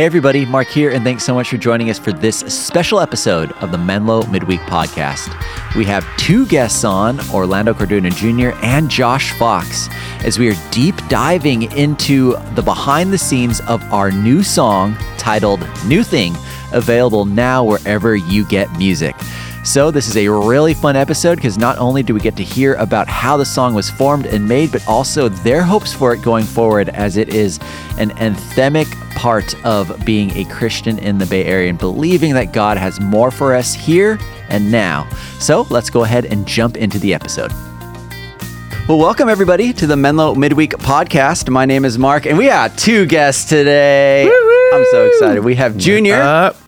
Hey, everybody, Mark here, and thanks so much for joining us for this special episode of the Menlo Midweek Podcast. We have two guests on, Orlando Cardona Jr. and Josh Fox, as we are deep diving into the behind the scenes of our new song titled New Thing, available now wherever you get music. So, this is a really fun episode because not only do we get to hear about how the song was formed and made, but also their hopes for it going forward as it is an anthemic part of being a Christian in the Bay Area and believing that God has more for us here and now. So, let's go ahead and jump into the episode. Well, welcome everybody to the Menlo Midweek Podcast. My name is Mark, and we have two guests today. I'm so excited. We have Junior.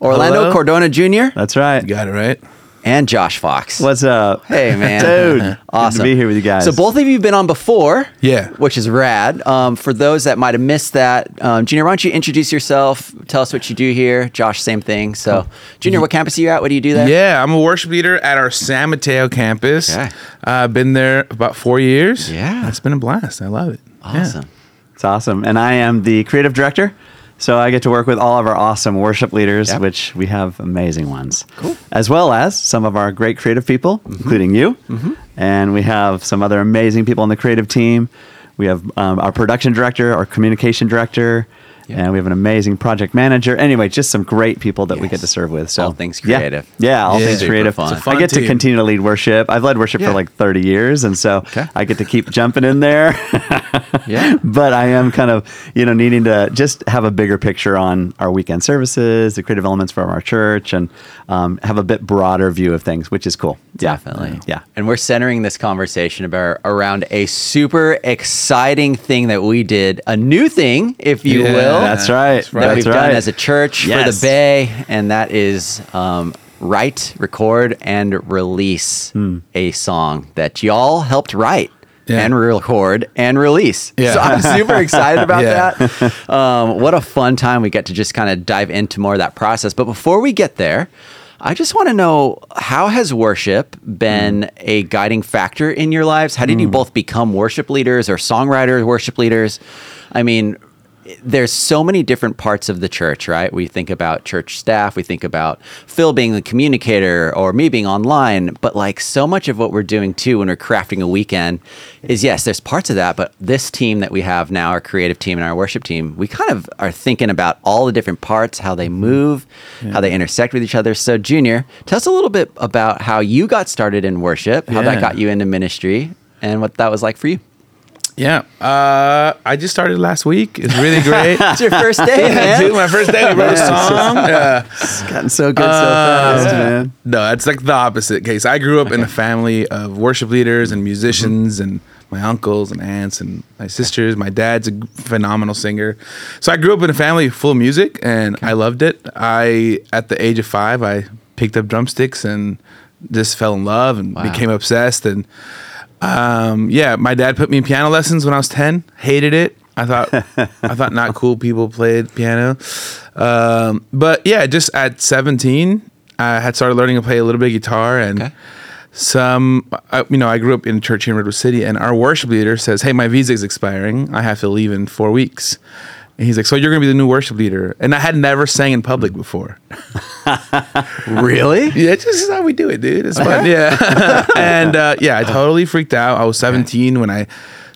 Orlando Hello? Cardona Jr., That's right. Got it right. And Josh Fox. What's up? Hey, man. Dude. Awesome. Good to be here with you guys. So both of you have been on before. Yeah. Which is rad. Um, for those that might have missed that, um, Junior, why don't you introduce yourself? Tell us what you do here. Josh, same thing. So, Junior, what campus are you at? What do you do there? Yeah, I'm a worship leader at our San Mateo campus. Okay. I've uh, been there about four years. Yeah. It's been a blast. I love it. Yeah. Awesome. it's awesome. And I am the creative director. So I get to work with all of our awesome worship leaders, Yep. which we have amazing ones. Cool. As well as some of our great creative people, including you. And we have some other amazing people on the creative team. We have um, our production director, our communication director, Yep. and we have an amazing project manager. Anyway, just some great people that we get to serve with. So All things yeah. creative. Yeah, all Yeah. things Super creative. fun. It's a fun I get to continue to lead worship. I've led worship Yeah. for like 30 years, and so Okay. I get to keep jumping in there. Yeah. but I am kind of, you know, needing to just have a bigger picture on our weekend services, the creative elements from our church, and um, have a bit broader view of things, which is cool. Definitely. Yeah. And we're centering this conversation about around a super exciting thing that we did, a new thing, if you Yeah. That's right. That's that right. we've That's done right. as a church for the Bay, and that is um, write, record, and release Hmm. a song that y'all helped write. Yeah. And record and release. Yeah. So I'm super excited about Yeah. that. Um, what a fun time we get to just kind of dive into more of that process. But before we get there, I just want to know how has worship been a guiding factor in your lives? How did you both become worship leaders or songwriters, worship leaders? I mean, there's so many different parts of the church, right? We think about church staff, we think about Phil being the communicator or me being online, but like so much of what we're doing too when we're crafting a weekend is yes, there's parts of that, but this team that we have now, our creative team and our worship team, we kind of are thinking about all the different parts, how they move, how they intersect with each other. So, Junior, tell us a little bit about how you got started in worship, how that got you into ministry, and what that was like for you. Yeah. Uh, I just started last week. It's really great. It's your first day, man. Dude, my first day, we wrote a song. Yeah. It's gotten so good so Uh, fast, man. No, it's like the opposite case. I grew up in a family of worship leaders and musicians and my uncles and aunts and my sisters. My dad's a phenomenal singer. So I grew up in a family full of music and I loved it. I at the age of 5, I picked up drumsticks and just fell in love and Wow. became obsessed and um, yeah, my dad put me in piano lessons when I was 10. Hated it. I thought I thought not cool people played piano. Um, but yeah, just at 17, I had started learning to play a little bit of guitar and Okay. some I, you know, I grew up in a church here in Redwood City and our worship leader says, "Hey, my visa is expiring. I have to leave in 4 weeks." And he's like, "So you're going to be the new worship leader." And I had never sang in public before. Really? Yeah, it's just how we do it, dude. It's fun. Yeah. and uh, yeah, I totally freaked out. I was 17 when I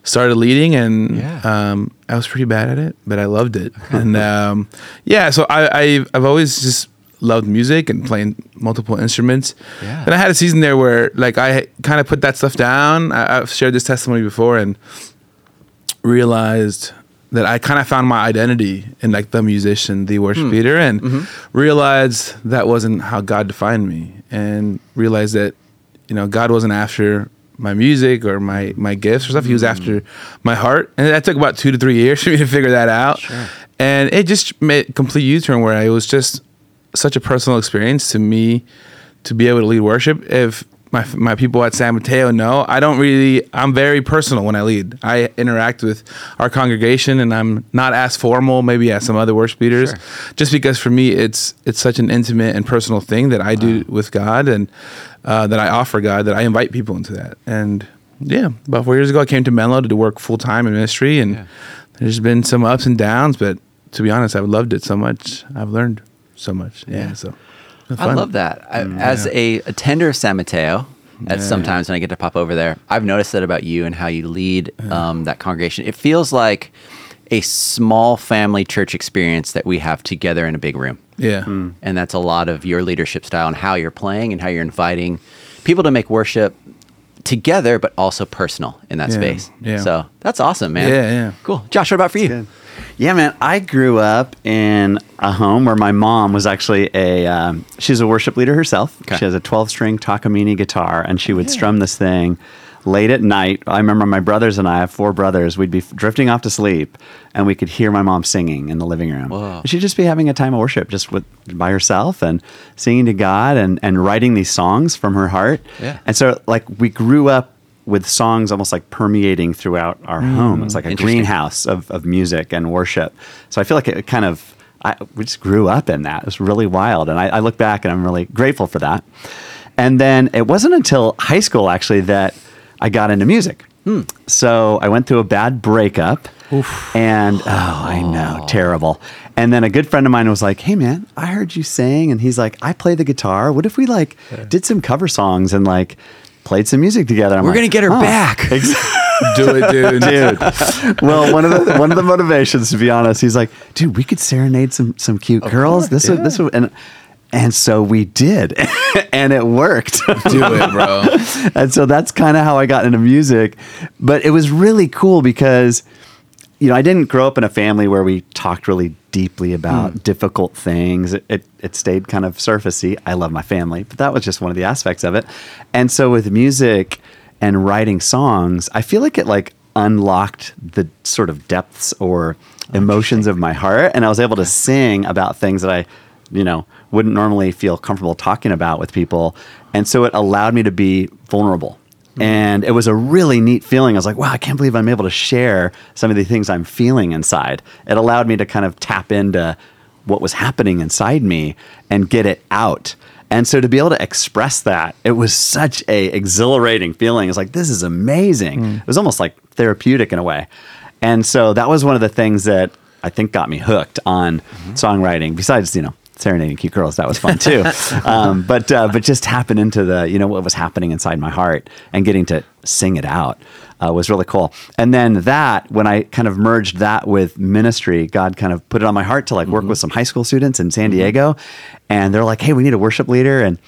started leading, and Yeah. um, I was pretty bad at it, but I loved it. And um, yeah, so I, I I've always just loved music and playing multiple instruments. Yeah. And I had a season there where like I kind of put that stuff down. I, I've shared this testimony before, and realized that I kind of found my identity in like the musician, the worship hmm. leader, and mm-hmm. realized that wasn't how God defined me, and realized that you know God wasn't after my music or my my gifts or stuff. He was hmm. after my heart, and that took about two to three years for me to figure that out. And it just made a complete U turn where I was just such a personal experience to me to be able to lead worship. If my my people at San Mateo know, I don't really. I'm very personal when I lead. I interact with our congregation, and I'm not as formal maybe as some other worship leaders, Sure. just because for me it's it's such an intimate and personal thing that I do with God and uh, that I offer God that I invite people into that. And yeah, about four years ago, I came to Menlo to work full time in ministry, and Yeah. there's been some ups and downs, but to be honest, I've loved it so much. I've learned so much. Yeah, so it's been I love that. I, as a attender of San Mateo, at Yeah. sometimes when I get to pop over there, I've noticed that about you and how you lead um, that congregation. It feels like a small family church experience that we have together in a big room. Yeah, And that's a lot of your leadership style and how you're playing and how you're inviting people to make worship together, but also personal in that Yeah, space. yeah. So that's awesome, man. Yeah, yeah. Cool. Josh, what about for you? Yeah, man. I grew up in a home where my mom was actually a um, she's a worship leader herself. Okay. She has a 12 string Takamine guitar, and she would strum this thing late at night. I remember my brothers and I, I have four brothers. We'd be drifting off to sleep, and we could hear my mom singing in the living room. Whoa. And she'd just be having a time of worship, just with by herself and singing to God and and writing these songs from her heart. Yeah. And so, like, we grew up with songs almost like permeating throughout our home. It's like a greenhouse of, of music and worship. So I feel like it kind of, I, we just grew up in that. It was really wild. And I, I look back and I'm really grateful for that. And then it wasn't until high school actually that I got into music. So I went through a bad breakup. And oh, I know, terrible. And then a good friend of mine was like, "Hey, man, I heard you sing," and he's like, "I play the guitar. What if we like did some cover songs and like played some music together?" I'm We're like, going to get her "Oh." back. do it, dude. dude. well, one of the one of the motivations, to be honest, he's like, dude, we could serenade some some cute girls. this would this would and and so we did, and it worked. do it, bro. and so that's kind of how I got into music. But it was really cool because, you know, I didn't grow up in a family where we talked really deeply about hmm. difficult things. It, it, it stayed kind of surfacey. I love my family, but that was just one of the aspects of it. And so with music and writing songs, I feel like it like unlocked the sort of depths or emotions of my heart. And I was able to sing about things that I, you know, wouldn't normally feel comfortable talking about with people. And so it allowed me to be vulnerable. Mm-hmm. And it was a really neat feeling. I was like, wow, I can't believe I'm able to share some of the things I'm feeling inside. It allowed me to kind of tap into what was happening inside me and get it out. And so to be able to express that, it was such a exhilarating feeling. It's like this is amazing. Mm. It was almost like therapeutic in a way. And so that was one of the things that I think got me hooked on mm-hmm. songwriting. Besides, you know, serenading cute girls, that was fun too. um, but uh, but just tapping into the you know what was happening inside my heart and getting to sing it out uh, was really cool. And then that when I kind of merged that with ministry, God kind of put it on my heart to like work with some high school students in San Diego, and they're like, hey, we need a worship leader and.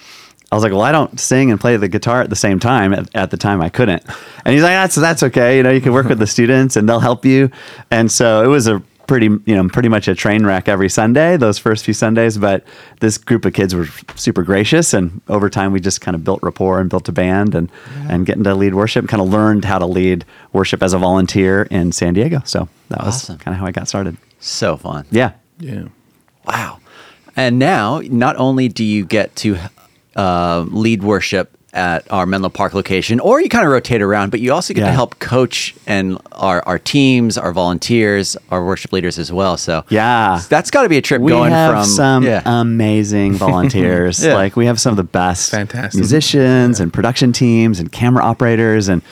I was like, well, I don't sing and play the guitar at the same time. At, at the time, I couldn't. And he's like, that's that's okay. You know, you can work with the students and they'll help you. And so it was a pretty, you know, pretty much a train wreck every Sunday. Those first few Sundays, but this group of kids were super gracious, and over time, we just kind of built rapport and built a band and and getting to lead worship. Kind of learned how to lead worship as a volunteer in San Diego. So that was Awesome. kind of how I got started. So fun. Yeah. Yeah. Wow. And now, not only do you get to uh, lead worship at our Menlo Park location, or you kind of rotate around, but you also get to help coach and our, our teams, our volunteers, our worship leaders as well. So Yeah. that's got to be a trip we going have from some yeah. amazing volunteers. Yeah. Like we have some of the best Fantastic. musicians and production teams and camera operators and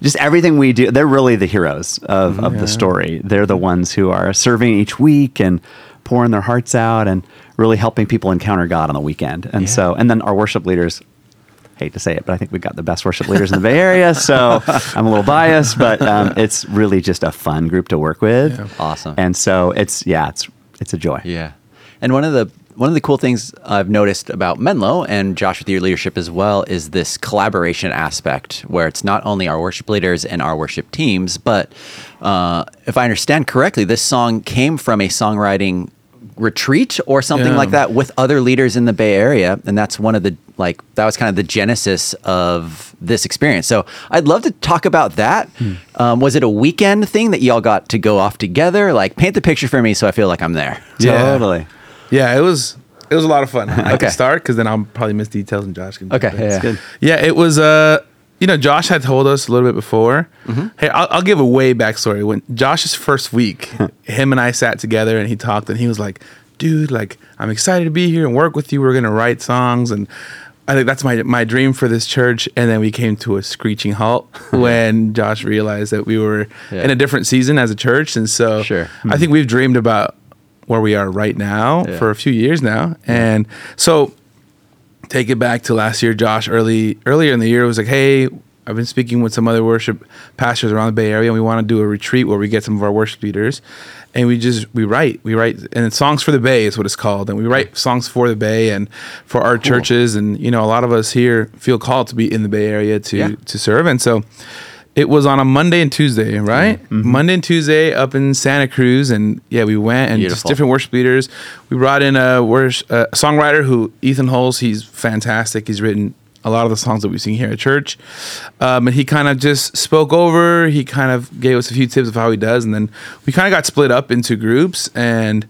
just everything we do. They're really the heroes of, of the story. They're the ones who are serving each week and pouring their hearts out and really helping people encounter God on the weekend. And Yeah. so, and then our worship leaders. Hate to say it, but I think we've got the best worship leaders in the Bay Area. So I'm a little biased, but um, it's really just a fun group to work with. Yeah. Awesome. And so it's yeah, it's it's a joy. Yeah. And one of the one of the cool things I've noticed about Menlo and Josh with your leadership as well is this collaboration aspect where it's not only our worship leaders and our worship teams, but uh, if I understand correctly, this song came from a songwriting retreat or something Yeah. like that with other leaders in the Bay Area, and that's one of the like that was kind of the genesis of this experience. So I'd love to talk about that. Hmm. Um, was it a weekend thing that y'all got to go off together? Like paint the picture for me so I feel like I'm there. Yeah. Totally. Yeah, it was it was a lot of fun. I Okay. can start because then I'll probably miss details and Josh can. Okay, jump in. yeah. good. Yeah, it was. Uh, you know, Josh had told us a little bit before. Mm-hmm. Hey, I'll, I'll give a way backstory. When Josh's first week, him and I sat together and he talked, and he was like, "Dude, like I'm excited to be here and work with you. We're gonna write songs, and I think that's my my dream for this church." And then we came to a screeching halt when Josh realized that we were Yeah. in a different season as a church, and so Sure. I think we've dreamed about where we are right now Yeah. for a few years now. And so take it back to last year, Josh, early earlier in the year, it was like, hey, I've been speaking with some other worship pastors around the Bay Area, and we want to do a retreat where we get some of our worship leaders, and we just we write, we write, and it's songs for the Bay is what it's called, and we write songs for the Bay and for our churches, and you know, a lot of us here feel called to be in the Bay Area to Yeah. to serve, and so. It was on a Monday and Tuesday, right? Mm-hmm. Monday and Tuesday up in Santa Cruz, and yeah, we went and just different worship leaders. We brought in a, wors- a songwriter who Ethan Hulse. He's fantastic. He's written a lot of the songs that we sing here at church, um, and he kind of just spoke over. He kind of gave us a few tips of how he does, and then we kind of got split up into groups, and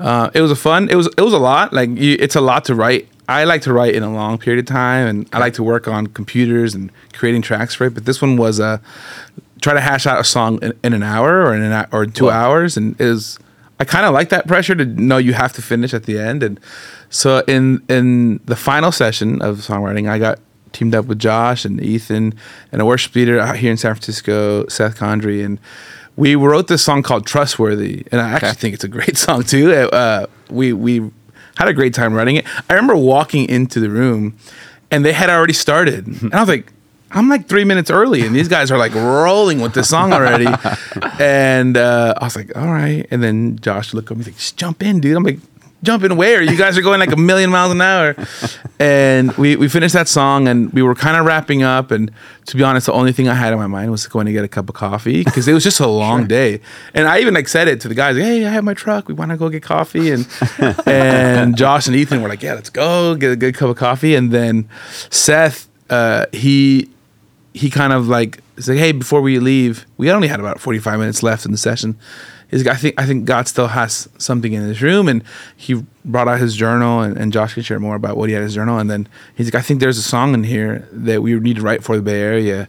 uh, it was a fun. It was it was a lot. Like you, it's a lot to write. I like to write in a long period of time, and I like to work on computers and creating tracks for it. But this one was uh, try to hash out a song in, in an hour or in an or two Wow. hours, and is I kind of like that pressure to know you have to finish at the end. And so in in the final session of songwriting, I got teamed up with Josh and Ethan and a worship leader out here in San Francisco, Seth Condrey, and we wrote this song called "Trustworthy," and I actually Okay. think it's a great song too. Uh, we we had a great time writing it. I remember walking into the room, and they had already started, and I was like. I'm like three minutes early, and these guys are like rolling with the song already. and uh, I was like, "All right." And then Josh looked at me, he's like, "Just jump in, dude." I'm like, "Jump in where? You guys are going like a million miles an hour." And we we finished that song, and we were kind of wrapping up. And to be honest, the only thing I had in my mind was going to get a cup of coffee because it was just a long day. And I even like said it to the guys, "Hey, I have my truck. We want to go get coffee." And and Josh and Ethan were like, "Yeah, let's go get a good cup of coffee." And then Seth, uh, he he kind of like said, "Hey, before we leave, we only had about forty five minutes left in the session. He's, I think I think God still has something in his room, and he brought out his journal, and, and Josh can share more about what he had in his journal. And then he's like, I think there's a song in here that we need to write for the Bay Area.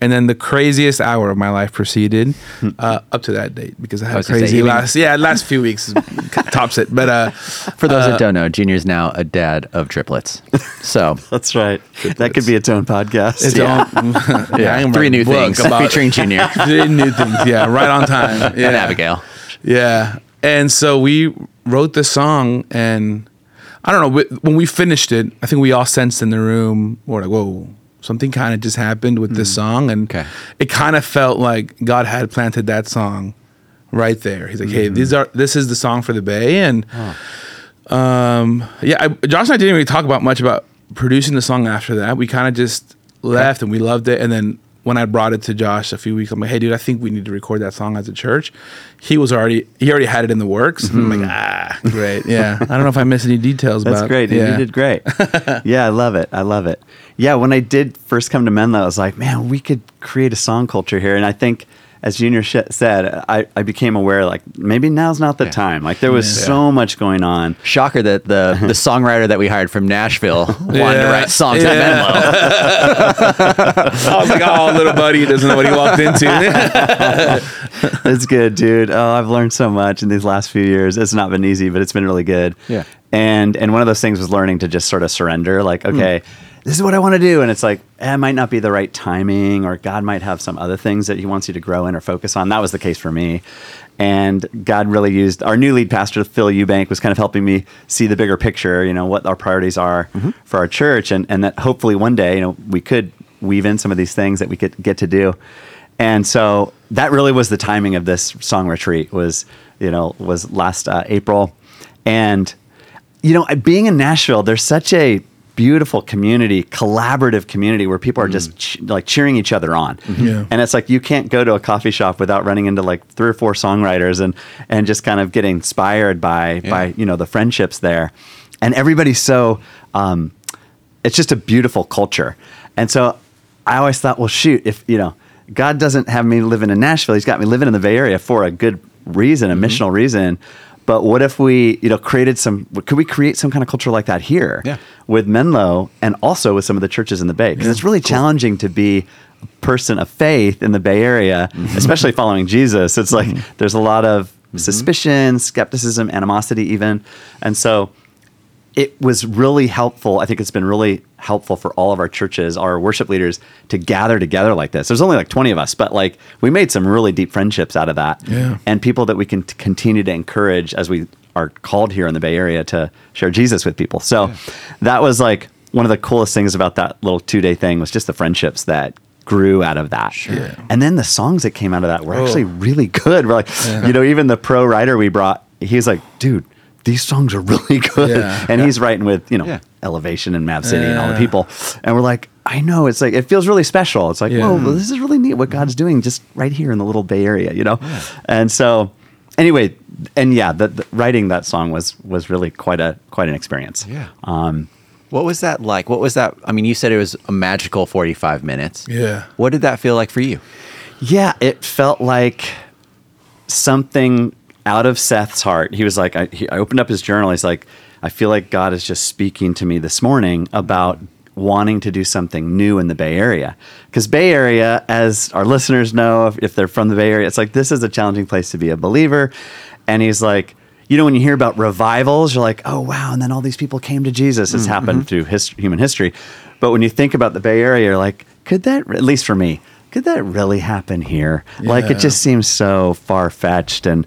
And then the craziest hour of my life proceeded uh, up to that date because I had say, crazy even- last yeah last few weeks tops it. But uh, For those that don't know, Junior's now a dad of triplets. So That's right. That could be its own podcast. it's Yeah. all yeah, I can three new things featuring Junior three new things. Yeah, right on time. Yeah. and Abigail. Yeah. And so we wrote this song, and I don't know, when we finished it, I think we all sensed in the room, we're like, whoa, something kind of just happened with this song. And Okay. it kind of felt like God had planted that song right there. He's like, hey, these are, this is the song for the Bay. And um, yeah, I, Josh and I didn't really talk about much about producing the song after that. We kind of just left and we loved it. And then when I brought it to Josh a few weeks, I'm like, hey, dude, I think we need to record that song as a church. He was already, he already had it in the works. I'm like, ah, great. Yeah. I don't know if I missed any details That's about great. Dude. Yeah. You did great. yeah, I love it. I love it. Yeah, when I did first come to Menlo, I was like, man, we could create a song culture here. And I think, as Junior sh- said, I, I became aware like maybe now's not the Yeah. time. Like there was Yeah. so much going on. Shocker that the the songwriter that we hired from Nashville wanted to write songs Yeah. at Menlo. I was like, oh, little buddy doesn't know what he walked into. It's good, dude. Oh, I've learned so much in these last few years. It's not been easy, but it's been really good. Yeah. And and one of those things was learning to just sort of surrender. Like, hmm. okay, this is what I want to do, and it's like eh, it might not be the right timing, or God might have some other things that He wants you to grow in or focus on. That was the case for me. And God really used our new lead pastor, Phil EuBank, was kind of helping me see the bigger picture. You know what our priorities are for our church, and and that hopefully one day, you know, we could weave in some of these things that we could get to do. And so that really was the timing of this song retreat was, you know, was last uh, April. And, you know, being in Nashville, there's such a beautiful community, collaborative community where people are just mm. ch- like cheering each other on. Mm-hmm. Yeah. And it's like you can't go to a coffee shop without running into like three or four songwriters and and just kind of getting inspired by by, you know, the friendships there. And everybody's so um it's just a beautiful culture. And so I always thought, well, shoot, if you know, God doesn't have me living in Nashville, He's got me living in the Bay Area for a good reason, a mm-hmm. missional reason. But what if we, you know, created some? Could we create some kind of culture like that here Yeah. with Menlo and also with some of the churches in the Bay? Because it's really challenging to be a person of faith in the Bay Area, mm-hmm. especially following Jesus. It's like mm-hmm. there's a lot of mm-hmm. suspicion, skepticism, animosity, even, and so it was really helpful. I think it's been really helpful for all of our churches, our worship leaders to gather together like this. There's only like 20 of us, but like we made some really deep friendships out of that. Yeah. And people that we can t- continue to encourage as we are called here in the Bay Area to share Jesus with people. So that was like one of the coolest things about that little two day thing was just the friendships that grew out of that. Yeah. And then the songs that came out of that were Oh. actually really good. We're like, you know, even the pro writer we brought, he's like, dude, these songs are really good. Yeah. And he's writing with, you know, Yeah. Elevation and Mav City and all the people. And we're like, I know. It's like, it feels really special. It's like, Yeah. whoa, this is really neat what God's doing just right here in the little Bay Area, you know? And so, anyway, and yeah, the, the, writing that song was was really quite a quite an experience. Yeah. Um, What was that like? What was that? I mean, you said it was a magical 45 minutes. Yeah. What did that feel like for you? Yeah, it felt like something out of Seth's heart. He was like, I, he, I opened up his journal. He's like, I feel like God is just speaking to me this morning about wanting to do something new in the Bay Area. Because Bay Area, as our listeners know, if, if they're from the Bay Area, it's like this is a challenging place to be a believer. And he's like, you know, when you hear about revivals, you're like, oh, wow. And then all these people came to Jesus. It's mm-hmm. happened mm-hmm. through his, human history. But when you think about the Bay Area, you're like, could that, at least for me, could that really happen here? Like, it just seems so far fetched. And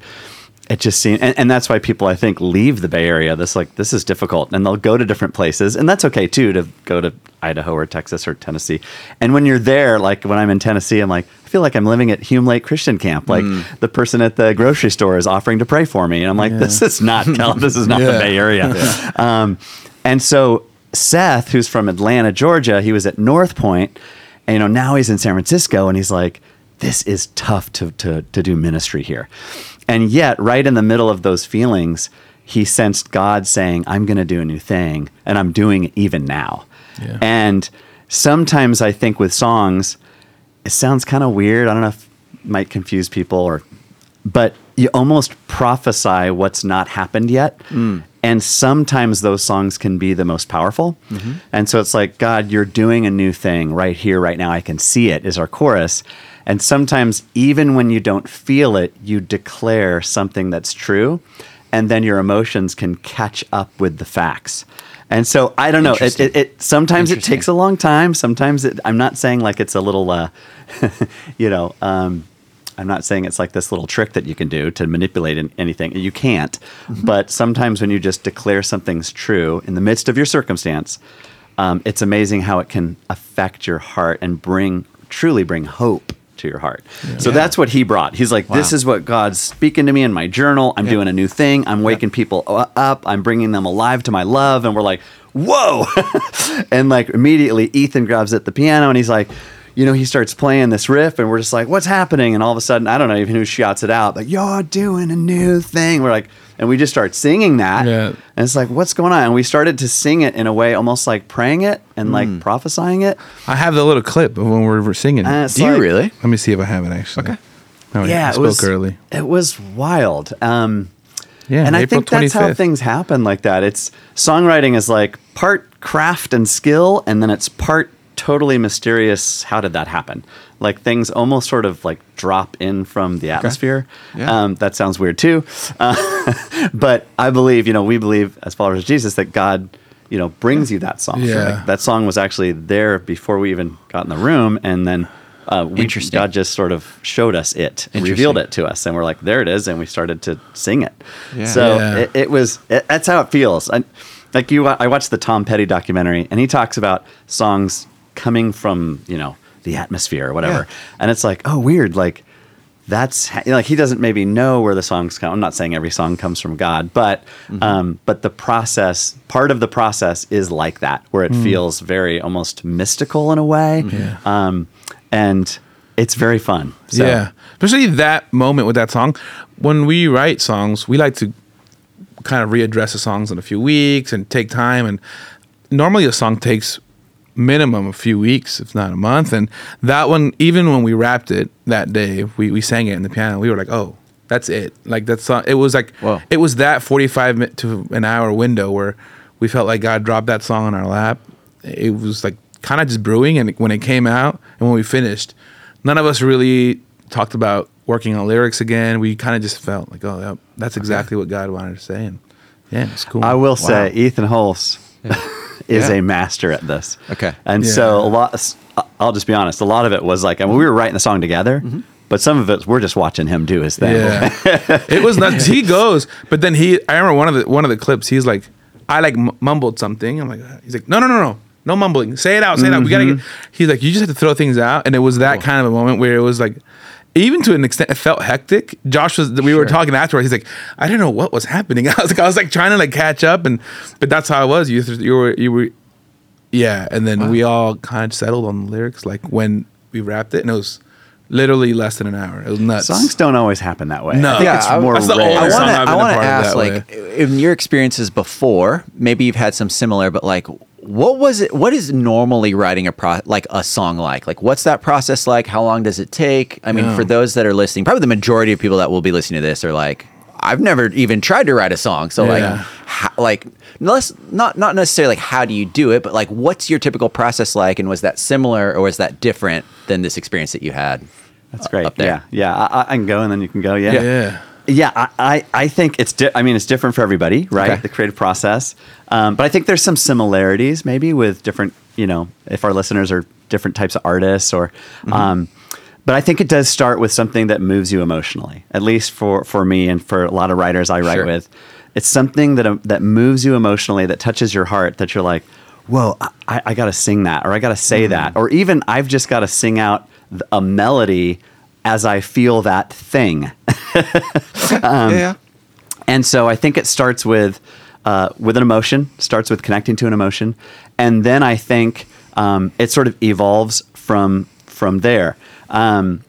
it just seems, and, and that's why people, I think, leave the Bay Area. This, like, this is difficult. And they'll go to different places. And that's okay, too, to go to Idaho or Texas or Tennessee. And when you're there, like when I'm in Tennessee, I'm like, I feel like I'm living at Hume Lake Christian Camp. Like the person at the grocery store is offering to pray for me. And I'm like, this is not, Cal- this is not the Bay Area. Um, and so Seth, who's from Atlanta, Georgia, he was at North Point, and you know now he's in San Francisco, and he's like, "This is tough to to to do ministry here," and yet, right in the middle of those feelings, he sensed God saying, "I'm going to do a new thing, and I'm doing it even now." Yeah. And sometimes I think with songs, it sounds kind of weird. I don't know if it might confuse people or but you almost prophesy what's not happened yet. Mm. And sometimes those songs can be the most powerful. Mm-hmm. And so it's like, God, you're doing a new thing right here, right now. I can see it, is our chorus. And sometimes, even when you don't feel it, you declare something that's true. And then your emotions can catch up with the facts. And so I don't know. It, it, it sometimes it takes a long time. Sometimes it, I'm not saying like it's a little, uh, you know, um, I'm not saying it's like this little trick that you can do to manipulate anything. You can't. But sometimes when you just declare something's true in the midst of your circumstance, um, it's amazing how it can affect your heart and bring truly bring hope to your heart. So Yeah. that's what he brought. He's like, this is what God's speaking to me in my journal. I'm Yeah. doing a new thing. I'm waking people up. I'm bringing them alive to my love. And we're like, whoa. and like immediately Ethan grabs at the piano and he's like, you know, he starts playing this riff and we're just like, what's happening? And all of a sudden, I don't know even who shouts it out, like, you're doing a new thing. We're like, and we just start singing that. Yeah. And it's like, what's going on? And we started to sing it in a way almost like praying it and like prophesying it. I have the little clip of when we were singing. And it's Do you really? Let me see if I have it actually. Okay. Oh, yeah, I it was early. It was wild. Um, Yeah, and I April think that's how 25th. things happen like that. It's songwriting is like part craft and skill, and then it's part totally mysterious. How did that happen? Like things almost sort of like drop in from the atmosphere. Yeah. Um, that sounds weird too, uh, but I believe you know we believe as followers of Jesus that God you know brings you that song. Yeah. Like, that song was actually there before we even got in the room, and then. Uh, we. God just sort of showed us it, revealed it to us, and we're like, "There it is," and we started to sing it. Yeah. So Yeah. it, it was it, that's how it feels. I, like you, I watched the Tom Petty documentary, and he talks about songs coming from you know the atmosphere or whatever, Yeah. and it's like, oh, weird. Like that's you know, like he doesn't maybe know where the songs come. I'm not saying every song comes from God, but Mm-hmm. um, but the process, part of the process is like that, where Mm. it feels very almost mystical in a way, Yeah. um, and it's very fun. So, yeah, especially that moment with that song. When we write songs, we like to kind of readdress the songs in a few weeks and take time. And normally, a song takes minimum a few weeks, if not a month. And that one, even when we wrapped it that day, we, we sang it in the piano. We were like, oh, that's it. Like that song. It was like Whoa. it was that forty five minute to an hour window where we felt like God dropped that song on our lap. It was like kind of just brewing, and when it came out and when we finished, none of us really talked about working on lyrics again. We kind of just felt like, oh, that's exactly what God wanted to say, and yeah, it's cool. I will say Ethan Hulse is Yeah. a master at this. Okay. And Yeah. so a lot I'll just be honest, a lot of it was like I mean we were writing the song together, mm-hmm. but some of it we're just watching him do his thing. Yeah, it was nuts. He goes, but then he. I remember one of the one of the clips. He's like, I like mumbled something. I'm like, he's like, no, no, no, no, no mumbling. Say it out. Say it out. We gotta mm-hmm. get. He's like, you just have to throw things out, and it was that oh. kind of a moment where it was like. Even to an extent, it felt hectic. Josh was. We were talking afterwards. He's like, "I didn't know what was happening." I was like, "I was like trying to like catch up," and but that's how it was. You you were you were, yeah. And then we all kind of settled on the lyrics like when we wrapped it, and it was literally less than an hour. It was nuts. Songs don't always happen that way. No. I think Yeah, it's I- more that's the rare. I want to. I've I been a want to part of ask, that like, in your experiences before, maybe you've had some similar, but like, what was it? What is normally writing a pro like a song like? Like, what's that process like? How long does it take? I mean, Yeah. for those that are listening, probably the majority of people that will be listening to this are like, I've never even tried to write a song, so like, how, like, less not not necessarily like how do you do it, but like, what's your typical process like, and was that similar or was that different than this experience that you had? That's great. up there. Yeah, yeah. I, I can go and then you can go. Yeah, Yeah. Yeah, I, I, I think it's. Di- I mean, it's different for everybody, right? Okay. The creative process, um, but I think there's some similarities, maybe with different. You know, if our listeners are different types of artists, or, Mm-hmm. um, but I think it does start with something that moves you emotionally. At least for for me and for a lot of writers I write Sure. with, it's something that um, that moves you emotionally, that touches your heart, that you're like, whoa, I, I got to sing that, or I got to say Mm-hmm. that, or even I've just got to sing out a melody as I feel that thing. Um, yeah. And so I think it starts with uh, with an emotion, starts with connecting to an emotion, and then I think um, it sort of evolves from from there. Um,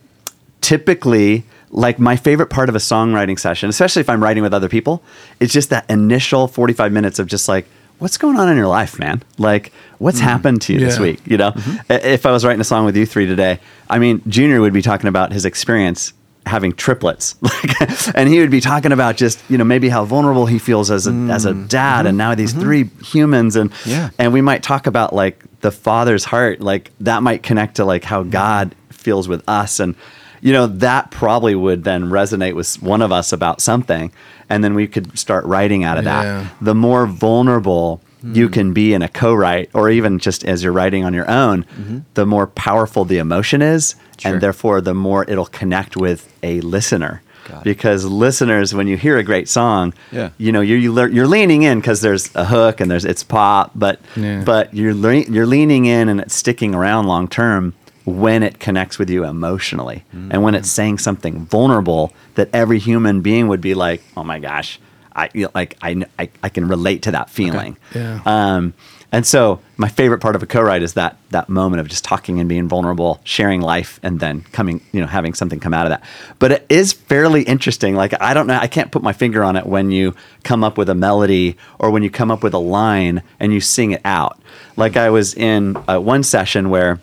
typically, like my favorite part of a songwriting session, especially if I'm writing with other people, is just that initial 45 minutes of just like, what's going on in your life, man? Like, what's mm. happened to you this week? You know, mm-hmm. I- if I was writing a song with you three today, I mean, Junior would be talking about his experience having triplets, like, and he would be talking about just you know maybe how vulnerable he feels as a as a mm. dad, and mm-hmm. now these mm-hmm. three humans, and Yeah. and we might talk about like the father's heart, like that might connect to like how God feels with us, and you know that probably would then resonate with one of us about something, and then we could start writing out of Yeah. that. The more vulnerable you hmm. can be in a co-write, or even just as you're writing on your own, mm-hmm. the more powerful the emotion is, Sure. and therefore the more it'll connect with a listener. Because listeners, when you hear a great song, Yeah. you know you're you're leaning in because there's a hook and there's it's pop, but Yeah. but you're le- you're leaning in and it's sticking around long term when it connects with you emotionally and when it's saying something vulnerable that every human being would be like, oh my gosh, I you know, like I, I I can relate to that feeling. Yeah. Um, and so my favorite part of a co-write is that that moment of just talking and being vulnerable, sharing life, and then coming, you know, having something come out of that. But it is fairly interesting. Like I don't know, I can't put my finger on it when you come up with a melody or when you come up with a line and you sing it out. Like I was in uh, one session where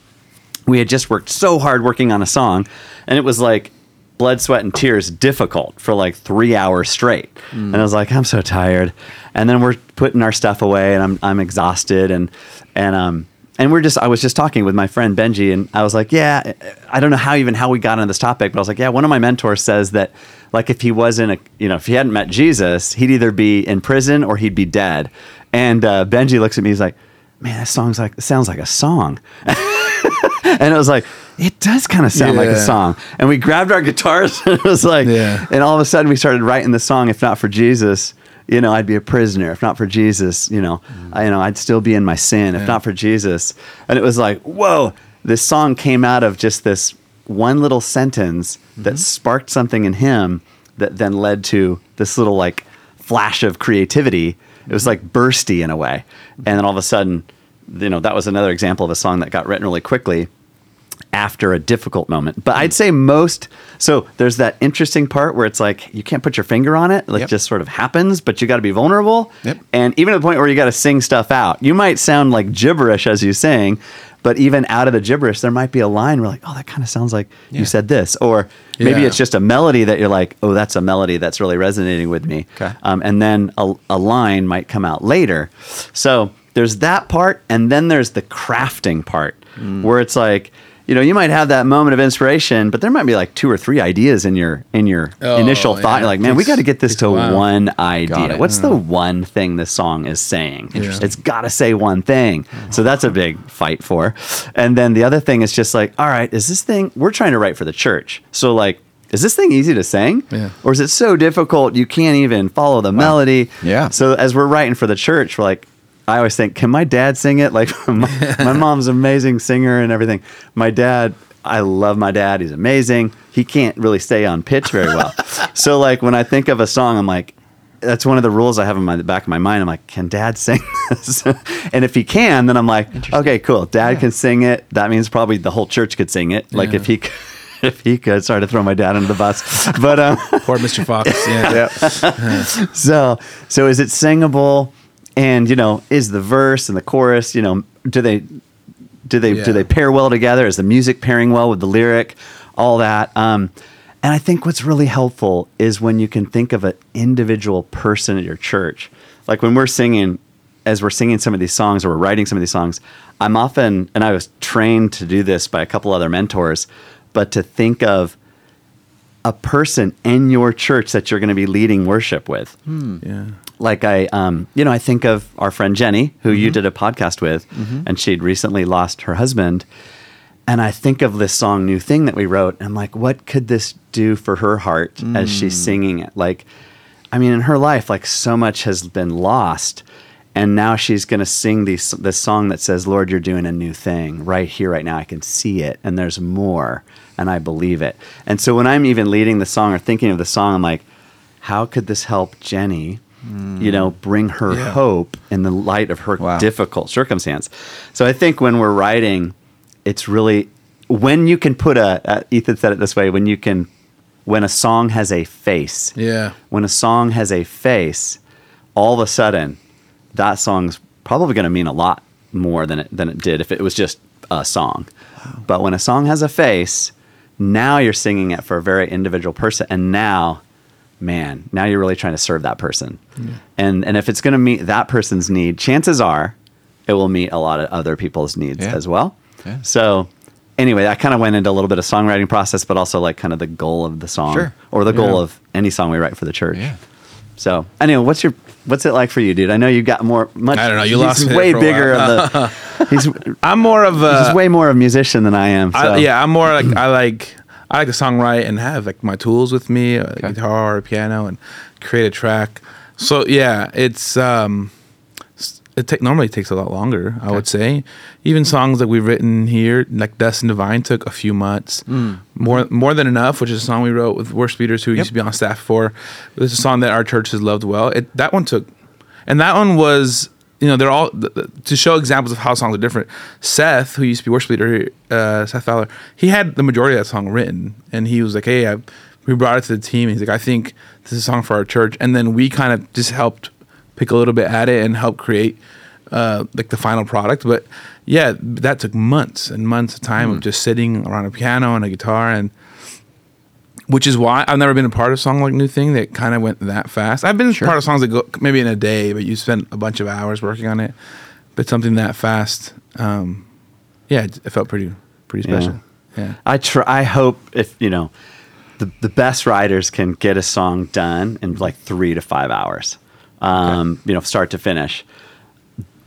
we had just worked so hard working on a song, and it was like blood, sweat, and tears difficult for like three hours straight. And I was like, I'm so tired. And then we're putting our stuff away, and I'm I'm exhausted, and and um and we're just I was just talking with my friend Benji, and I was like, yeah, I don't know how even how we got on this topic, but I was like, yeah, one of my mentors says that like if he wasn't a you know if he hadn't met Jesus, he'd either be in prison or he'd be dead. And uh, Benji looks at me, he's like, man, that song's like sounds like a song. and it was like it does kind of sound like a song. And we grabbed our guitars and it was like Yeah. and all of a sudden we started writing the song if not for jesus you know i'd be a prisoner. If not for jesus you know I, you know i'd still be in my sin. If Yeah. not for jesus. And it was like whoa this song came out of just this one little sentence that mm-hmm. sparked something in him that then led to this little like flash of creativity. It was mm-hmm. like bursty in a way. And then all of a sudden you know that was another example of a song that got written really quickly after a difficult moment. But I'd say most so there's that interesting part where it's like you can't put your finger on it, like Yep. just sort of happens, but you got to be vulnerable. Yep. And even to the point where you got to sing stuff out. You might sound like gibberish as you sing, but even out of the gibberish, there might be a line where like, oh, that kind of sounds like Yeah. you said this, or maybe Yeah. it's just a melody that you're like, oh, that's a melody that's really resonating with me. Okay. Um, and then a, a line might come out later. So there's that part, and then there's the crafting part Mm. where it's like you know, you might have that moment of inspiration, but there might be like two or three ideas in your in your Oh, initial thought. You're like, man, we got to get this to one idea. What's the one thing this song is saying? Interesting. It's got to say one thing. So that's a big fight for. And then the other thing is just like, all right, is this thing we're trying to write for the church? So like. Is this thing easy to sing? Yeah. Or is it so difficult you can't even follow the melody? Yeah. So as we're writing for the church, we're like, I always think, can my dad sing it? Like my, my mom's an amazing singer and everything. My dad, I love my dad. He's amazing. He can't really stay on pitch very well. so like when I think of a song, I'm like, that's one of the rules I have in my the back of my mind. I'm like, can dad sing this? and if he can, then I'm like, okay, cool. Dad can sing it. That means probably the whole church could sing it. Like Yeah. if he could, if he could, sorry to throw my dad under the bus, but um, Poor Mr. Fox. Yeah. so so is it singable and you know is the verse and the chorus you know do they do they Yeah. do they pair well together? Is the music pairing well with the lyric? All that. Um and i think what's really helpful is when you can think of an individual person at your church. Like when we're singing as we're singing some of these songs or we're writing some of these songs i'm often and i was trained to do this by a couple other mentors but to think of a person in your church that you're going to be leading worship with. Yeah. Like I, um, you know, I think of our friend Jenny, who you mm-hmm. did a podcast with, mm-hmm. and she'd recently lost her husband. And I think of this song, New Thing, that we wrote. And I'm like, what could this do for her heart as she's mm. singing it? Like, I mean, in her life, like so much has been lost. And now she's going to sing these, this song that says, Lord, you're doing a new thing right here, right now. I can see it. And there's more. And I believe it. And so when I'm even leading the song or thinking of the song, I'm like, how could this help Jenny, you know, bring her Yeah. hope in the light of her Wow. difficult circumstance? So I think when we're writing, it's really when you can put a, uh, Ethan said it this way, when you can, when a song has a face, Yeah. when a song has a face, all of a sudden, that song's probably going to mean a lot more than it than it did if it was just a song. But when a song has a face, now you're singing it for a very individual person, and now, man, now you're really trying to serve that person. And and if it's going to meet that person's need, chances are it will meet a lot of other people's needs Yeah. as well. Yeah. So. Anyway, that kind of went into a little bit of songwriting process, but also like kind of the goal of the song Sure. or the goal Yeah. of any song we write for the church. Yeah. So anyway, what's your what's it like for you, dude? I know you got more. Much. I don't know, you lost way bigger of the. He's, I'm more of a. he's way more of a musician than I am. So. I, yeah, I'm more like I like I like to songwrite and have like my tools with me, a Okay. guitar or piano, and create a track. So yeah, it's um, it ta- normally takes a lot longer. I would say, even songs that we've written here, like Dust and Divine, took a few months. More more than enough, which is a song we wrote with worship leaders who used to be on staff for. This is a song that our church has loved well. It, that one took, and that one was you know, they're all to show examples of how songs are different. Seth, who used to be worship leader, uh, Seth Fowler, he had the majority of that song written, and he was like, "Hey, I, we brought it to the team." And he's like, "I think this is a song for our church," and then we kind of just helped pick a little bit at it and help create uh, like the final product. But yeah, that took months and months of time of just sitting around a piano and a guitar and which is why I've never been a part of a song like New Thing that kind of went that fast. I've been part of songs that go maybe in a day, but you spent a bunch of hours working on it. But something that fast, um, yeah, it, it felt pretty pretty special. Yeah. I try. I hope if you know, the the best writers can get a song done in like three to five hours, um, you know, start to finish.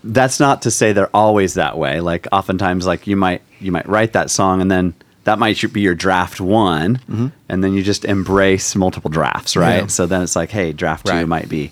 That's not to say they're always that way. Like oftentimes, like you might you might write that song and then that might be your draft one, mm-hmm. and then you just embrace multiple drafts, right? Yeah. So then it's like, hey, draft two Right. might be,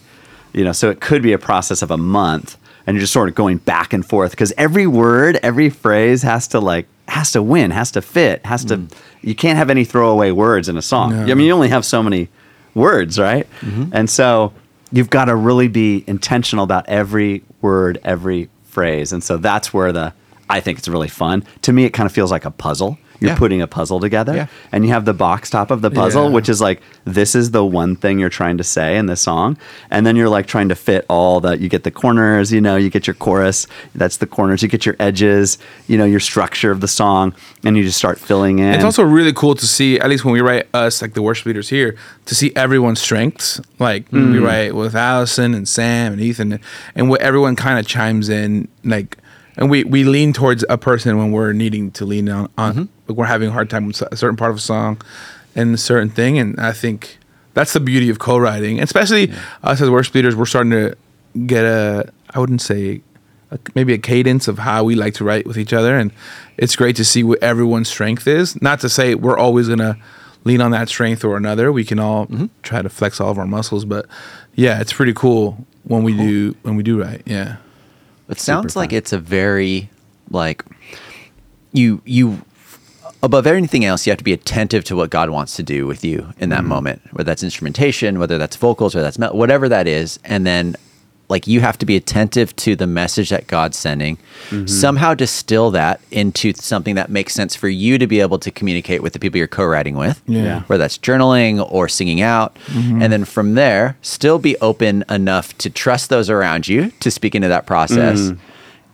you know, so it could be a process of a month, and you're just sort of going back and forth because every word, every phrase has to like has to win, has to fit, has to. Mm. You can't have any throwaway words in a song. No. I mean, you only have so many words, right? Mm-hmm. And so you've got to really be intentional about every word, every phrase, and so that's where the I think it's really fun. To me, it kind of feels like a puzzle. You're Yeah. putting a puzzle together, Yeah. and you have the box top of the puzzle, Yeah. which is like this is the one thing you're trying to say in the song, and then you're like trying to fit all the. You get the corners, you know, you get your chorus. That's the corners. You get your edges, you know, your structure of the song, and you just start filling in. It's also really cool to see, at least when we write us, like the worship leaders here, to see everyone's strengths. Like Mm. we write with Allison and Sam and Ethan, and what everyone kind of chimes in. Like and we we lean towards a person when we're needing to lean on on Mm-hmm. like we're having a hard time with a certain part of a song and a certain thing. And i think that's the beauty of co-writing especially us as worship leaders we're starting to get a i wouldn't say a, maybe a cadence of how we like to write with each other. And it's great to see what everyone's strength is. Not to say we're always gonna lean on that strength or another. We can all Mm-hmm. try to flex all of our muscles but yeah it's pretty cool when we do when we do write. Yeah It sounds fun. like it's a very like you you above anything else you have to be attentive to what God wants to do with you in that mm-hmm. moment whether that's instrumentation whether that's vocals or that's whatever that is and then like you have to be attentive to the message that God's sending mm-hmm. somehow distill that into something that makes sense for you to be able to communicate with the people you're co-writing with Yeah. whether that's journaling or singing out. Mm-hmm. And then from there, still be open enough to trust those around you to speak into that process. Mm.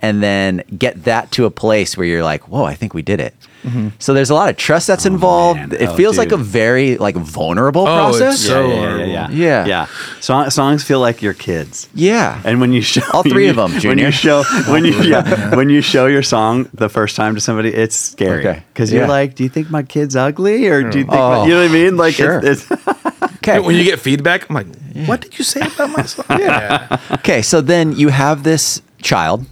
And then get that to a place where you're like, whoa, I think we did it. Mm-hmm. So there's a lot of trust that's oh, involved. man. It Oh, feels like a very like vulnerable Oh, it's process. so- yeah, yeah, horrible. yeah, yeah, Yeah. yeah. Song, songs feel like your kids. yeah. And when you show All three you- of 'em, when Junior. you show when you yeah, when you show your song the first time to somebody, it's scary because Yeah. you're like, do you think my kid's ugly or do you think Oh, my, you know what I mean? Like sure. it's, it's Okay. when you get feedback i'm like what did you say about my song yeah Okay, so then you have this child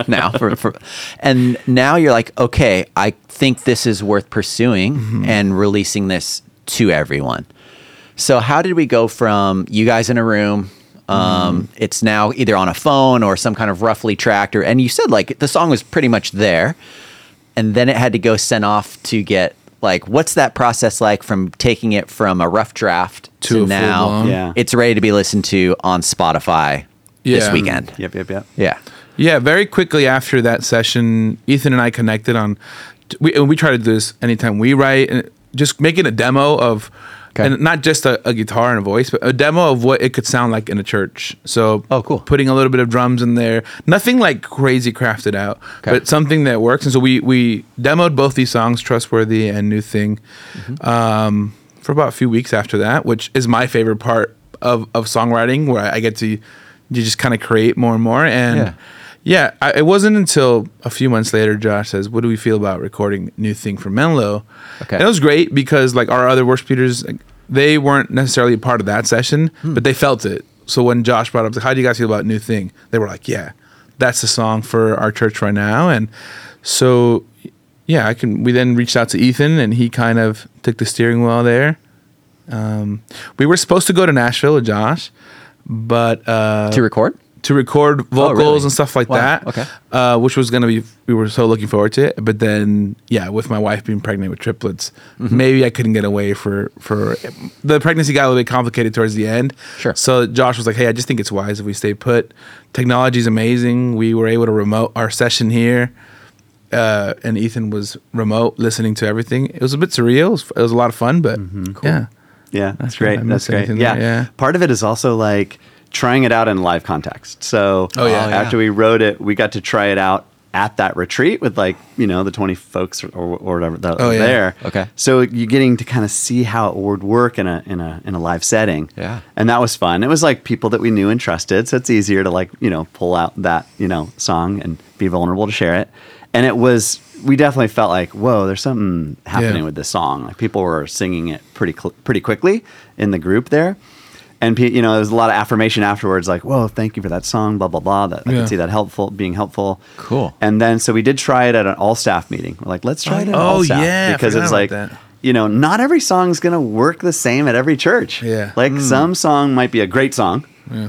now, for, for, and now you're like, okay, I think this is worth pursuing and releasing this to everyone. So how did we go from you guys in a room? Um, It's now either on a phone or some kind of roughly tracked, or and you said like the song was pretty much there, and then it had to go sent off to get like what's that process like from taking it from a rough draft To to, now? Yeah. it's ready to be listened to on Spotify this weekend. yep, yep, yep. Yeah. Yeah, very quickly after that session, Ethan and I connected on. We and we try to do this anytime we write, and just making a demo of, Okay. and not just a, a guitar and a voice, but a demo of what it could sound like in a church. So, Oh, cool. Putting a little bit of drums in there, nothing like crazy crafted out, Okay. but something that works. And so we we demoed both these songs, "Trustworthy" and "New Thing," Mm-hmm. um, for about a few weeks after that, which is my favorite part of of songwriting, where I get to you just kind of create more and more and. Yeah. Yeah, I, it wasn't until a few months later Josh says, "What do we feel about recording new thing for Menlo?" Okay. and it was great because like our other worship leaders, like, they weren't necessarily a part of that session, Hmm. but they felt it. So when Josh brought up, like, "How do you guys feel about new thing?" They were like, "Yeah, that's the song for our church right now." And so, yeah, I can. We then reached out to Ethan, and he kind of took the steering wheel there. Um, we were supposed to go to Nashville with Josh, but uh, To record? To record vocals really? and stuff like Wow, that. okay. Uh, which was gonna be we were so looking forward to it. But then yeah, with my wife being pregnant with triplets, Mm-hmm. maybe I couldn't get away for for the pregnancy got a little bit complicated towards the end. Sure. So Josh was like, Hey, I just think it's wise if we stay put. Technology's amazing. We were able to remote our session here. Uh, and Ethan was remote listening to everything. It was a bit surreal. It was, it was a lot of fun, but yeah. Yeah, that's great. That's great. Yeah. yeah. Part of it is also like trying it out in live context. So Oh, yeah. Oh, yeah. after we wrote it, we got to try it out at that retreat with like, you know, the 20 folks or, or whatever that Oh, were yeah. there. Okay. So you're getting to kind of see how it would work in a in a in a live setting. Yeah. And that was fun. It was like people that we knew and trusted, so it's easier to like, you know, pull out that, you know, song and be vulnerable to share it. And it was we definitely felt like, whoa, there's something happening Yeah. with this song. Like people were singing it pretty cl- pretty quickly in the group there. And you know, there was a lot of affirmation afterwards, like, "Whoa, thank you for that song." Blah blah blah. That I Yeah. could see that helpful, being helpful. Cool. And then so we did try it at an all staff meeting. We're like, let's try it at Oh, all staff yeah, because it's like, that. you know, not every song's gonna work the same at every church. Yeah. Like Hmm. some song might be a great song, Yeah.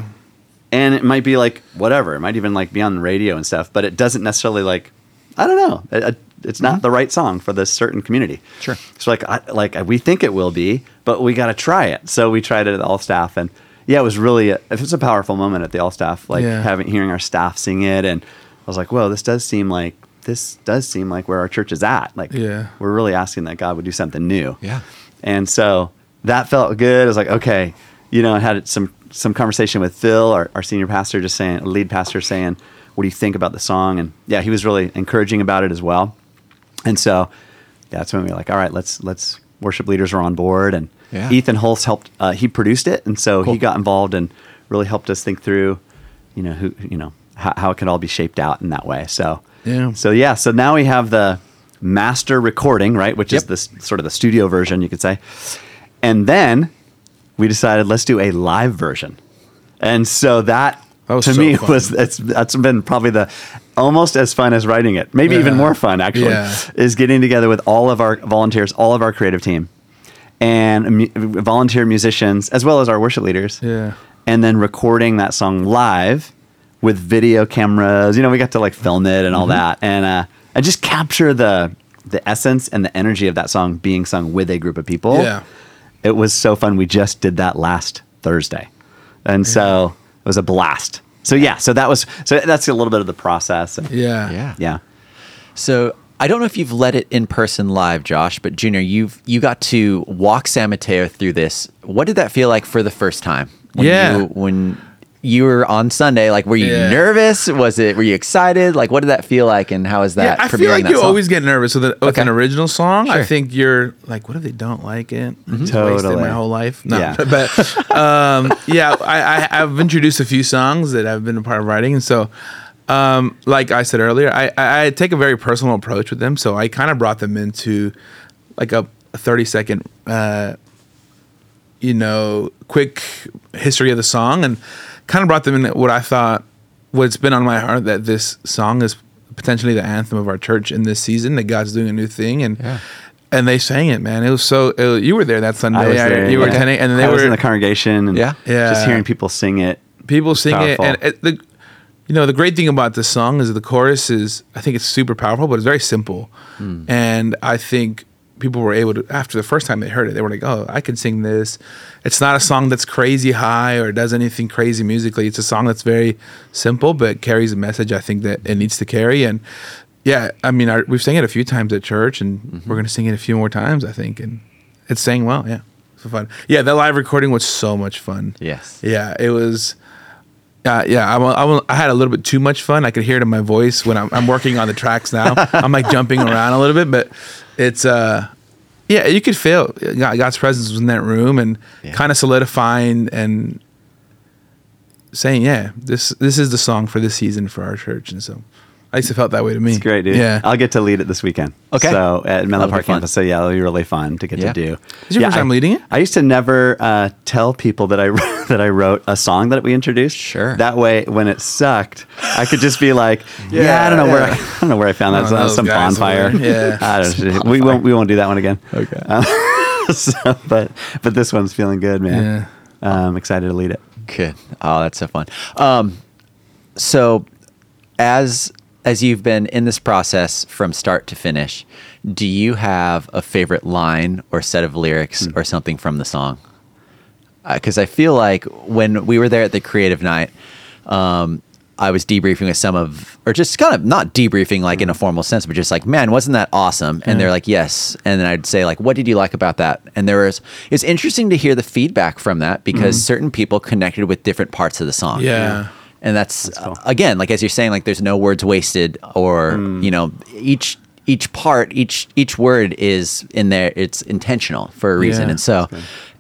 and it might be like whatever. It might even like be on the radio and stuff, but it doesn't necessarily like I don't know. It- it- it's not the right song for this certain community. Mm-hmm. Sure. So like I, like we think it will be, but we got to try it. So we tried it at all staff, and yeah, it was really a, it was a powerful moment at the all staff. Like Yeah. having hearing our staff sing it, and I was like, whoa, this does seem like this does seem like where our church is at. Like Yeah. we're really asking that God would do something new. Yeah. And so that felt good. I was like, okay, you know, I had some some conversation with Phil, our, our senior pastor, just saying, lead pastor, saying, what do you think about the song? And yeah, he was really encouraging about it as well. And so that's when we were like, all right, let's let's worship leaders are on board. And Yeah. Ethan Hulse helped. Uh, he produced it, and so Cool. he got involved and really helped us think through, you know, who you know how, how it could all be shaped out in that way. So Yeah. So yeah. So now we have the master recording, right, which is this sort of the studio version, you could say, and then we decided let's do a live version, and so that. To so me fun. was that's that's been probably the almost as fun as writing it maybe even more fun actually Yeah. is getting together with all of our volunteers all of our creative team and mu- volunteer musicians as well as our worship leaders Yeah. and then recording that song live with video cameras. You know, we got to like film it and all Mm-hmm. that, and uh, and just capture the the essence and the energy of that song being sung with a group of people. Yeah. it was so fun. We just did that last Thursday, and so it was a blast. So yeah, so that was so that's a little bit of the process. and- Yeah. Yeah. yeah. So I don't know if you've led it in person live, Josh, but Junior, you've you got to walk San Mateo through this. What did that feel like for the first time? When Yeah. You, when you were on Sunday, like were you Yeah. nervous? Was it? Were you excited? Like, what did that feel like, and how is that? Yeah, I feel like that you song? always get nervous with, a, with Okay. an original song. I think you're like, what if they don't like it? I just wasted Totally. my whole life. No, Yeah. but um, yeah, I, I, I've introduced a few songs that I've been a part of writing, and so, um, like I said earlier, I, I, I take a very personal approach with them. So I kind of brought them into like a, a thirty second, uh, you know, quick history of the song, and kind of brought them in what I thought what's been on my heart that this song is potentially the anthem of our church in this season that God's doing a new thing and Yeah. and they sang it man it was so it, you were there that Sunday I was there. you were yeah. attending and they I was were in the congregation. And Yeah. Yeah. Just hearing people sing it. people sing Powerful. it and it, the you know the great thing about this song is the chorus is I think it's super powerful but it's very simple Hmm. and I think people were able to after the first time they heard it they were like oh I can sing this it's not a song that's crazy high or does anything crazy musically it's a song that's very simple but carries a message I think that it needs to carry and yeah I mean our, we've sang it a few times at church and Mm-hmm. we're going to sing it a few more times I think and it's sang well yeah so fun yeah that live recording was so much fun Yes. yeah, it was. Uh, yeah, I, I, I had a little bit too much fun. I could hear it in my voice when I'm, I'm working on the tracks now. I'm like jumping around a little bit, but it's uh, yeah, you could feel God's presence was in that room and Yeah. kind of solidifying and saying, yeah, this this is the song for this season for our church, and so I used to felt that way to me. It's great, dude. Yeah, I'll get to lead it this weekend. Okay. So at Menlo That'll be Park fun. campus. So yeah, it'll be really fun to get Yeah. to do. Is your yeah, first time I- leading it? I used to never uh, tell people that I that I wrote a song that we introduced. Sure. That way, when it sucked, I could just be like, "Yeah, I don't know where I, I don't know where I found that. Oh, So- those some guys bonfire. over there. Yeah. I don't know. We won't we won't do that one again. Okay. Uh, so, but but this one's feeling good, man. Yeah. Um, excited to lead it. Good. Oh, that's so fun. Um, so as as you've been in this process from start to finish, do you have a favorite line or set of lyrics hmm. or something from the song? Uh, because I feel like when we were there at the creative night, um, I was debriefing with some of, or just kind of not debriefing like in a hmm. formal sense, but just like, man, wasn't that awesome? And they're hmm. like, yes. And then I'd say like, what did you like about that? And there was, it's interesting to hear the feedback from that because certain people connected with different parts of the song. Yeah. And that's, cool. uh, again, like as you're saying, like there's no words wasted, or you know, each each part, each each word is in there. It's intentional for a reason. Yeah, and so,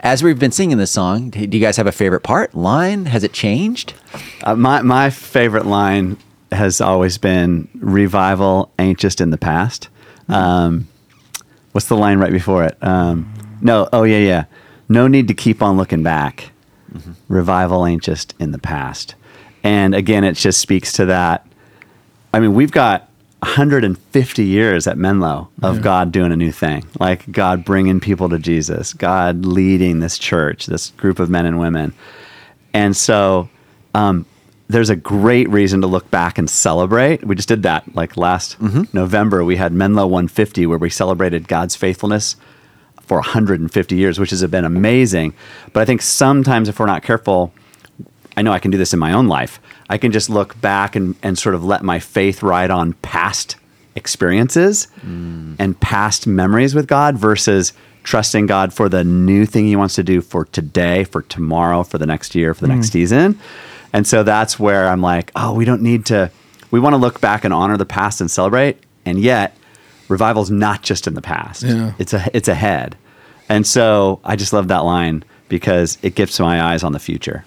as we've been singing this song, do you guys have a favorite part, line? Has it changed? Uh, my my favorite line has always been "Revival ain't just in the past." Um, what's the line right before it? Um, no, oh yeah, yeah. No need to keep on looking back. Revival ain't just in the past. And again, it just speaks to that. I mean, we've got 150 years at Menlo of God doing a new thing, like God bringing people to Jesus, God leading this church, this group of men and women. And so um, there's a great reason to look back and celebrate. We just did that like last November. We had Menlo 150 where we celebrated God's faithfulness for 150 years, which has been amazing. But I think sometimes if we're not careful, I know I can do this in my own life. I can just look back and, and sort of let my faith ride on past experiences and past memories with God versus trusting God for the new thing He wants to do for today, for tomorrow, for the next year, for the next mm. season. And so that's where I'm like, oh, we don't need to, we want to look back and honor the past and celebrate. And yet, revival's not just in the past, Yeah. it's, a, it's ahead. And so I just love that line because it gets my eyes on the future.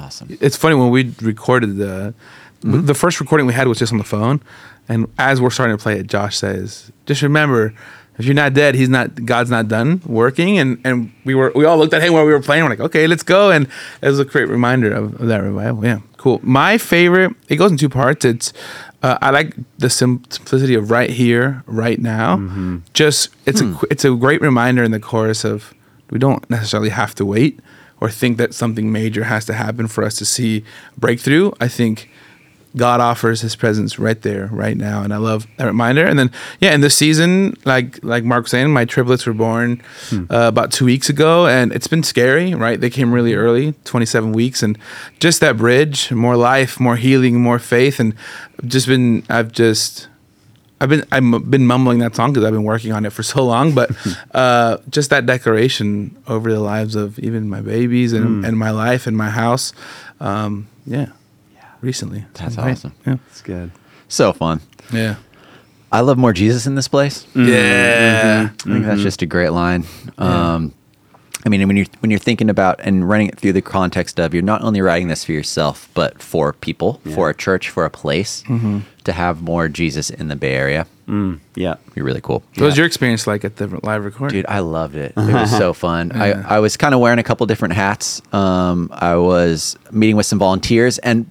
Awesome. it's funny when we recorded the w- the first recording we had was just on the phone, and as we're starting to play it, Josh says, "Just remember." If you're not dead, he's not. God's not done working, and and we were we all looked at him while we were playing. We're like, okay, let's go, and it was a great reminder of, of that revival. Yeah, cool. My favorite, it goes in two parts. It's uh, I like the simplicity of right here, right now. Mm-hmm. Just it's a hmm. it's a great reminder in the chorus of we don't necessarily have to wait or think that something major has to happen for us to see breakthrough. I think God offers His presence right there, right now, and I love that reminder. And then, yeah, in this season, like like Mark was saying, my triplets were born uh, about two weeks ago, and it's been scary. Right, they came really early, twenty seven weeks, and just that bridge, more life, more healing, more faith, and I've just been, I've just. I've been I've been mumbling that song because I've been working on it for so long, but uh, just that declaration over the lives of even my babies and, and my life and my house, um, yeah, recently. That's awesome. Yeah, It's good. So fun. yeah, I love more Jesus in this place. yeah. I think that's just a great line. Um, I mean, when you're when you're thinking about and running it through the context of you're not only writing this for yourself, but for people, for a church, for a place, mm-hmm. to have more Jesus in the Bay Area, mm, Yeah. be really cool. What was your experience like at the live recording? Dude, I loved it. It was so fun. I, I was kind of wearing a couple different hats. Um, I was meeting with some volunteers, and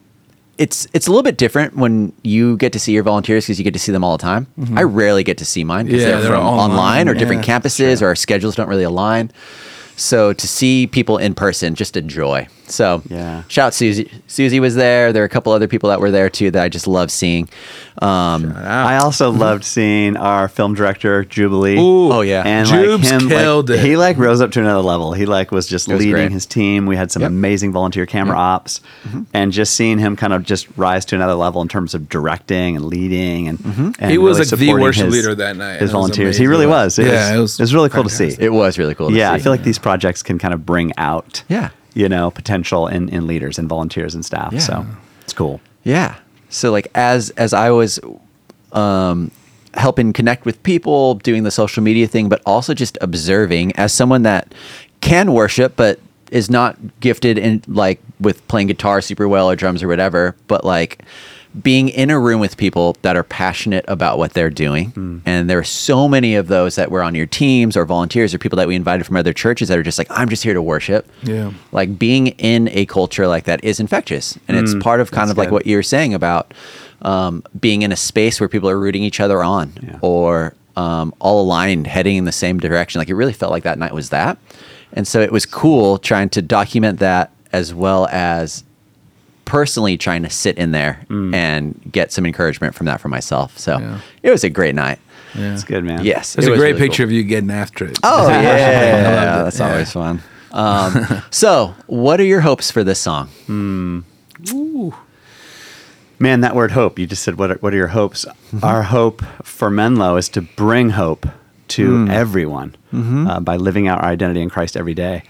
it's it's a little bit different when you get to see your volunteers because you get to see them all the time. Mm-hmm. I rarely get to see mine because Yeah, they're, they're from online. online, or different campuses, or our schedules don't really align. So to see people in person, just a joy. So Yeah. shout Susie. Susie was there. There were a couple other people that were there too that I just love seeing. Um, I also loved seeing our film director Jubilee. Ooh, Oh, yeah. and Jubes like him, killed like, it. he like rose up to another level. He like was just was leading great. his team. We had some Yep. amazing volunteer camera ops, Mm-hmm. and just seeing him kind of just rise to another level in terms of directing and leading and, and Mm-hmm. He was, really like, the supporting worship his- leader that night. His volunteers. He really was. It Yeah, was, it was it was really cool to see. it was really cool. To yeah, I feel like these projects can kind of bring out Yeah. You know potential in, in leaders and volunteers and staff. Yeah. So it's cool. Yeah. So like as as I was um helping connect with people, doing the social media thing, but also just observing as someone that can worship but is not gifted in like with playing guitar super well or drums or whatever, but like being in a room with people that are passionate about what they're doing. And there are so many of those that were on your teams or volunteers or people that we invited from other churches that are just like, I'm just here to worship. Yeah. Like being in a culture like that is infectious. And it's part of kind that's of like what you're saying about um, being in a space where people are rooting each other on Yeah. or um, all aligned, heading in the same direction. Like it really felt like that night was that. And so it was cool trying to document that as well as personally trying to sit in there and get some encouragement from that for myself. So Yeah. it was a great night. Yeah. It's good, man. Yes. There's it a great really picture cool. of you getting after it. Oh, I loved yeah. it. That's Yeah. always fun. Um, so, what are your hopes for this song? Ooh, Man, that word hope. You just said, what are, what are your hopes? Mm-hmm. Our hope for Menlo is to bring hope to Mm. everyone Mm-hmm. uh, by living out our identity in Christ every day.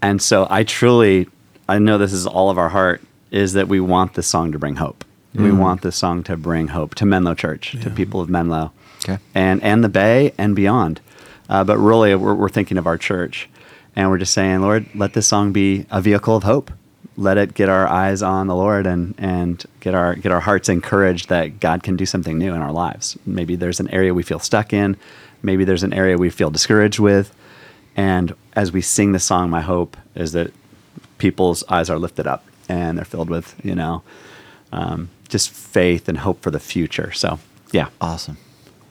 And so I truly, I know this is all of our heart, is that we want this song to bring hope. We Mm. want this song to bring hope to Menlo Church, to people of Menlo, Okay. and and the Bay and beyond. Uh, but really, we're, we're thinking of our church, and we're just saying, Lord, let this song be a vehicle of hope. Let it get our eyes on the Lord and and get our get our hearts encouraged that God can do something new in our lives. Maybe there's an area we feel stuck in. Maybe there's an area we feel discouraged with. And as we sing the song, my hope is that people's eyes are lifted up and they're filled with, you know, um, just faith and hope for the future. So, yeah. Awesome.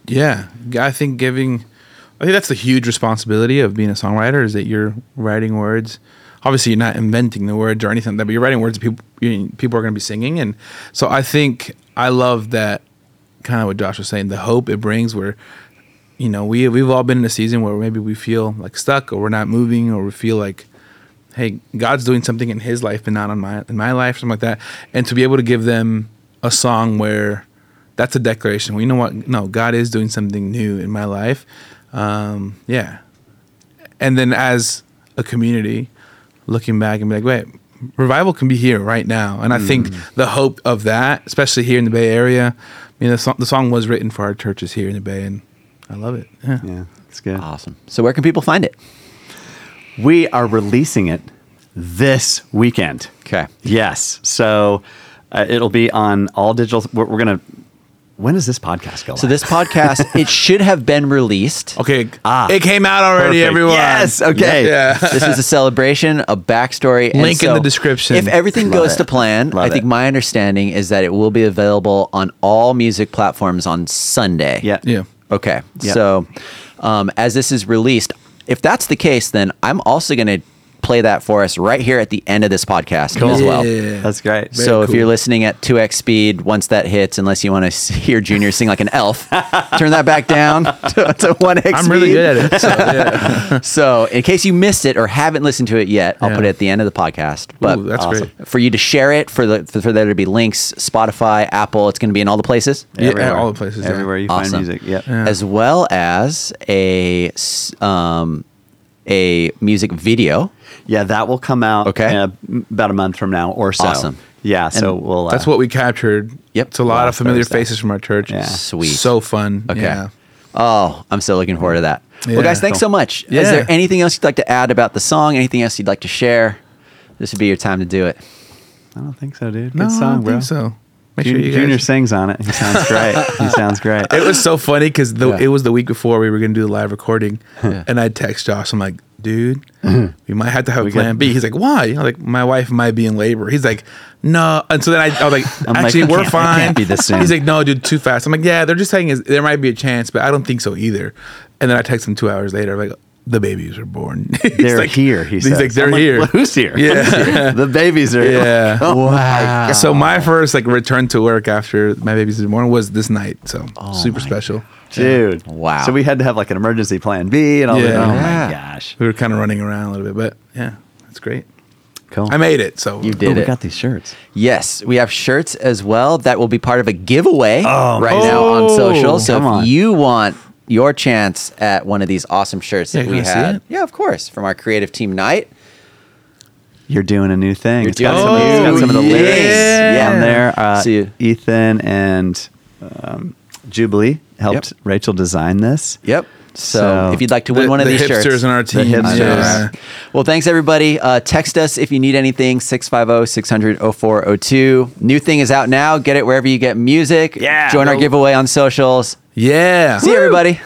Yeah, I think giving, I think that's the huge responsibility of being a songwriter is that you're writing words. Obviously, you're not inventing the words or anything like that, but you're writing words that people people are going to be singing, and so I think I love that kind of what Josh was saying, the hope it brings. Where you know we we've all been in a season where maybe we feel like stuck or we're not moving or we feel like hey, God's doing something in his life, but not on my in my life, something like that. And to be able to give them a song where that's a declaration. Well, you know what? No, God is doing something new in my life. Um, yeah. And then as a community, looking back and be like, wait, revival can be here right now. And I think the hope of that, especially here in the Bay Area, I mean, the song, the song was written for our churches here in the Bay, and I love it. Yeah. Yeah, it's good. Awesome. So, where can people find it? We are releasing it this weekend. Okay. Yes. So Uh, it'll be on all digital. We're, we're gonna. When does this podcast go? So live? this podcast, it should have been released. Okay. Ah. it came out already, Perfect. everyone. Yes. Okay. Yeah. this is a celebration, a backstory. and Link in the description. If everything Love goes it. to plan, Love I think it. my understanding is that it will be available on all music platforms on Sunday. Yeah. Yeah. Okay. Yep. So, um, as this is released, if that's the case, then I'm also going to play that for us right here at the end of this podcast as well. Yeah. That's great. Very so if you're listening at 2x speed, once that hits, unless you want to hear Junior sing like an elf, turn that back down to, to 1x I'm really good at it. So, yeah. So in case you missed it or haven't listened to it yet, I'll Yeah. put it at the end of the podcast. But Ooh, that's awesome. great. for you to share it, for the for there to be links, Spotify, Apple, it's going to be in all the places. Yeah, Everywhere. all the places, yeah. Everywhere you Awesome. find music. Yep. Yeah. as well as a. um, a music video. Yeah, that will come out. Okay. m- about a month from now or so. Awesome. Yeah. So And we'll. Uh, That's what we captured. Yep. It's a lot of familiar Thursday. faces from our church. Yeah. Sweet. So fun. Okay. Yeah. Oh, I'm so looking forward to that. well, guys, thanks so much. Is there anything else you'd like to add about the song? Anything else you'd like to share? This would be your time to do it. I don't think so, dude. Good No, song, I don't bro. think so. Make Jun- sure you Junior guys. sings on it. He sounds great. he sounds great. It was so funny because Yeah. it was the week before we were going to do the live recording, Yeah. and I text Josh. I'm like, dude, we might have to have We a plan got- B. He's like, why? I'm like, my wife might be in labor. He's like, no. And so then I, I was like, I'm like, actually, it we're fine. can't be this soon. He's like, no, dude, too fast. I'm like, yeah, they're just saying is there might be a chance, but I don't think so either. And then I text him two hours later. I'm like, the babies are born. He's They're like- here. He he's says. like, they're I'm here. "Well, who's here? Yeah. Who's here? the babies are. Yeah. Oh Wow. God. So my first like return to work after my babies were born was this night. So oh super special. dude. Wow. So we had to have like an emergency plan B and all that. Yeah. Oh Yeah. my gosh. We were kind of running around a little bit, but yeah, that's great. Cool. I made it. So You Oh, did we got these shirts. Yes, we have shirts as well that will be part of a giveaway Oh, right now on oh, social. So oh, if on. you want your chance at one of these awesome shirts Yeah, that can we I had, yeah, of course, from our creative team night. You're doing a new thing. You're It's got some, of, it's got Oh, some of the lyrics yeah. on there. Uh, So you- Ethan and um, Jubilee helped Yep. Rachel design this. Yep. So, So- if you'd like to win the, one of the these hipsters shirts, in our team. hipsters. Yeah. Well, thanks everybody. Uh, text us if you need anything 650 600 0402. New thing is out now. Get it wherever you get music. Yeah. Join our giveaway on socials. Yeah. See you, everybody.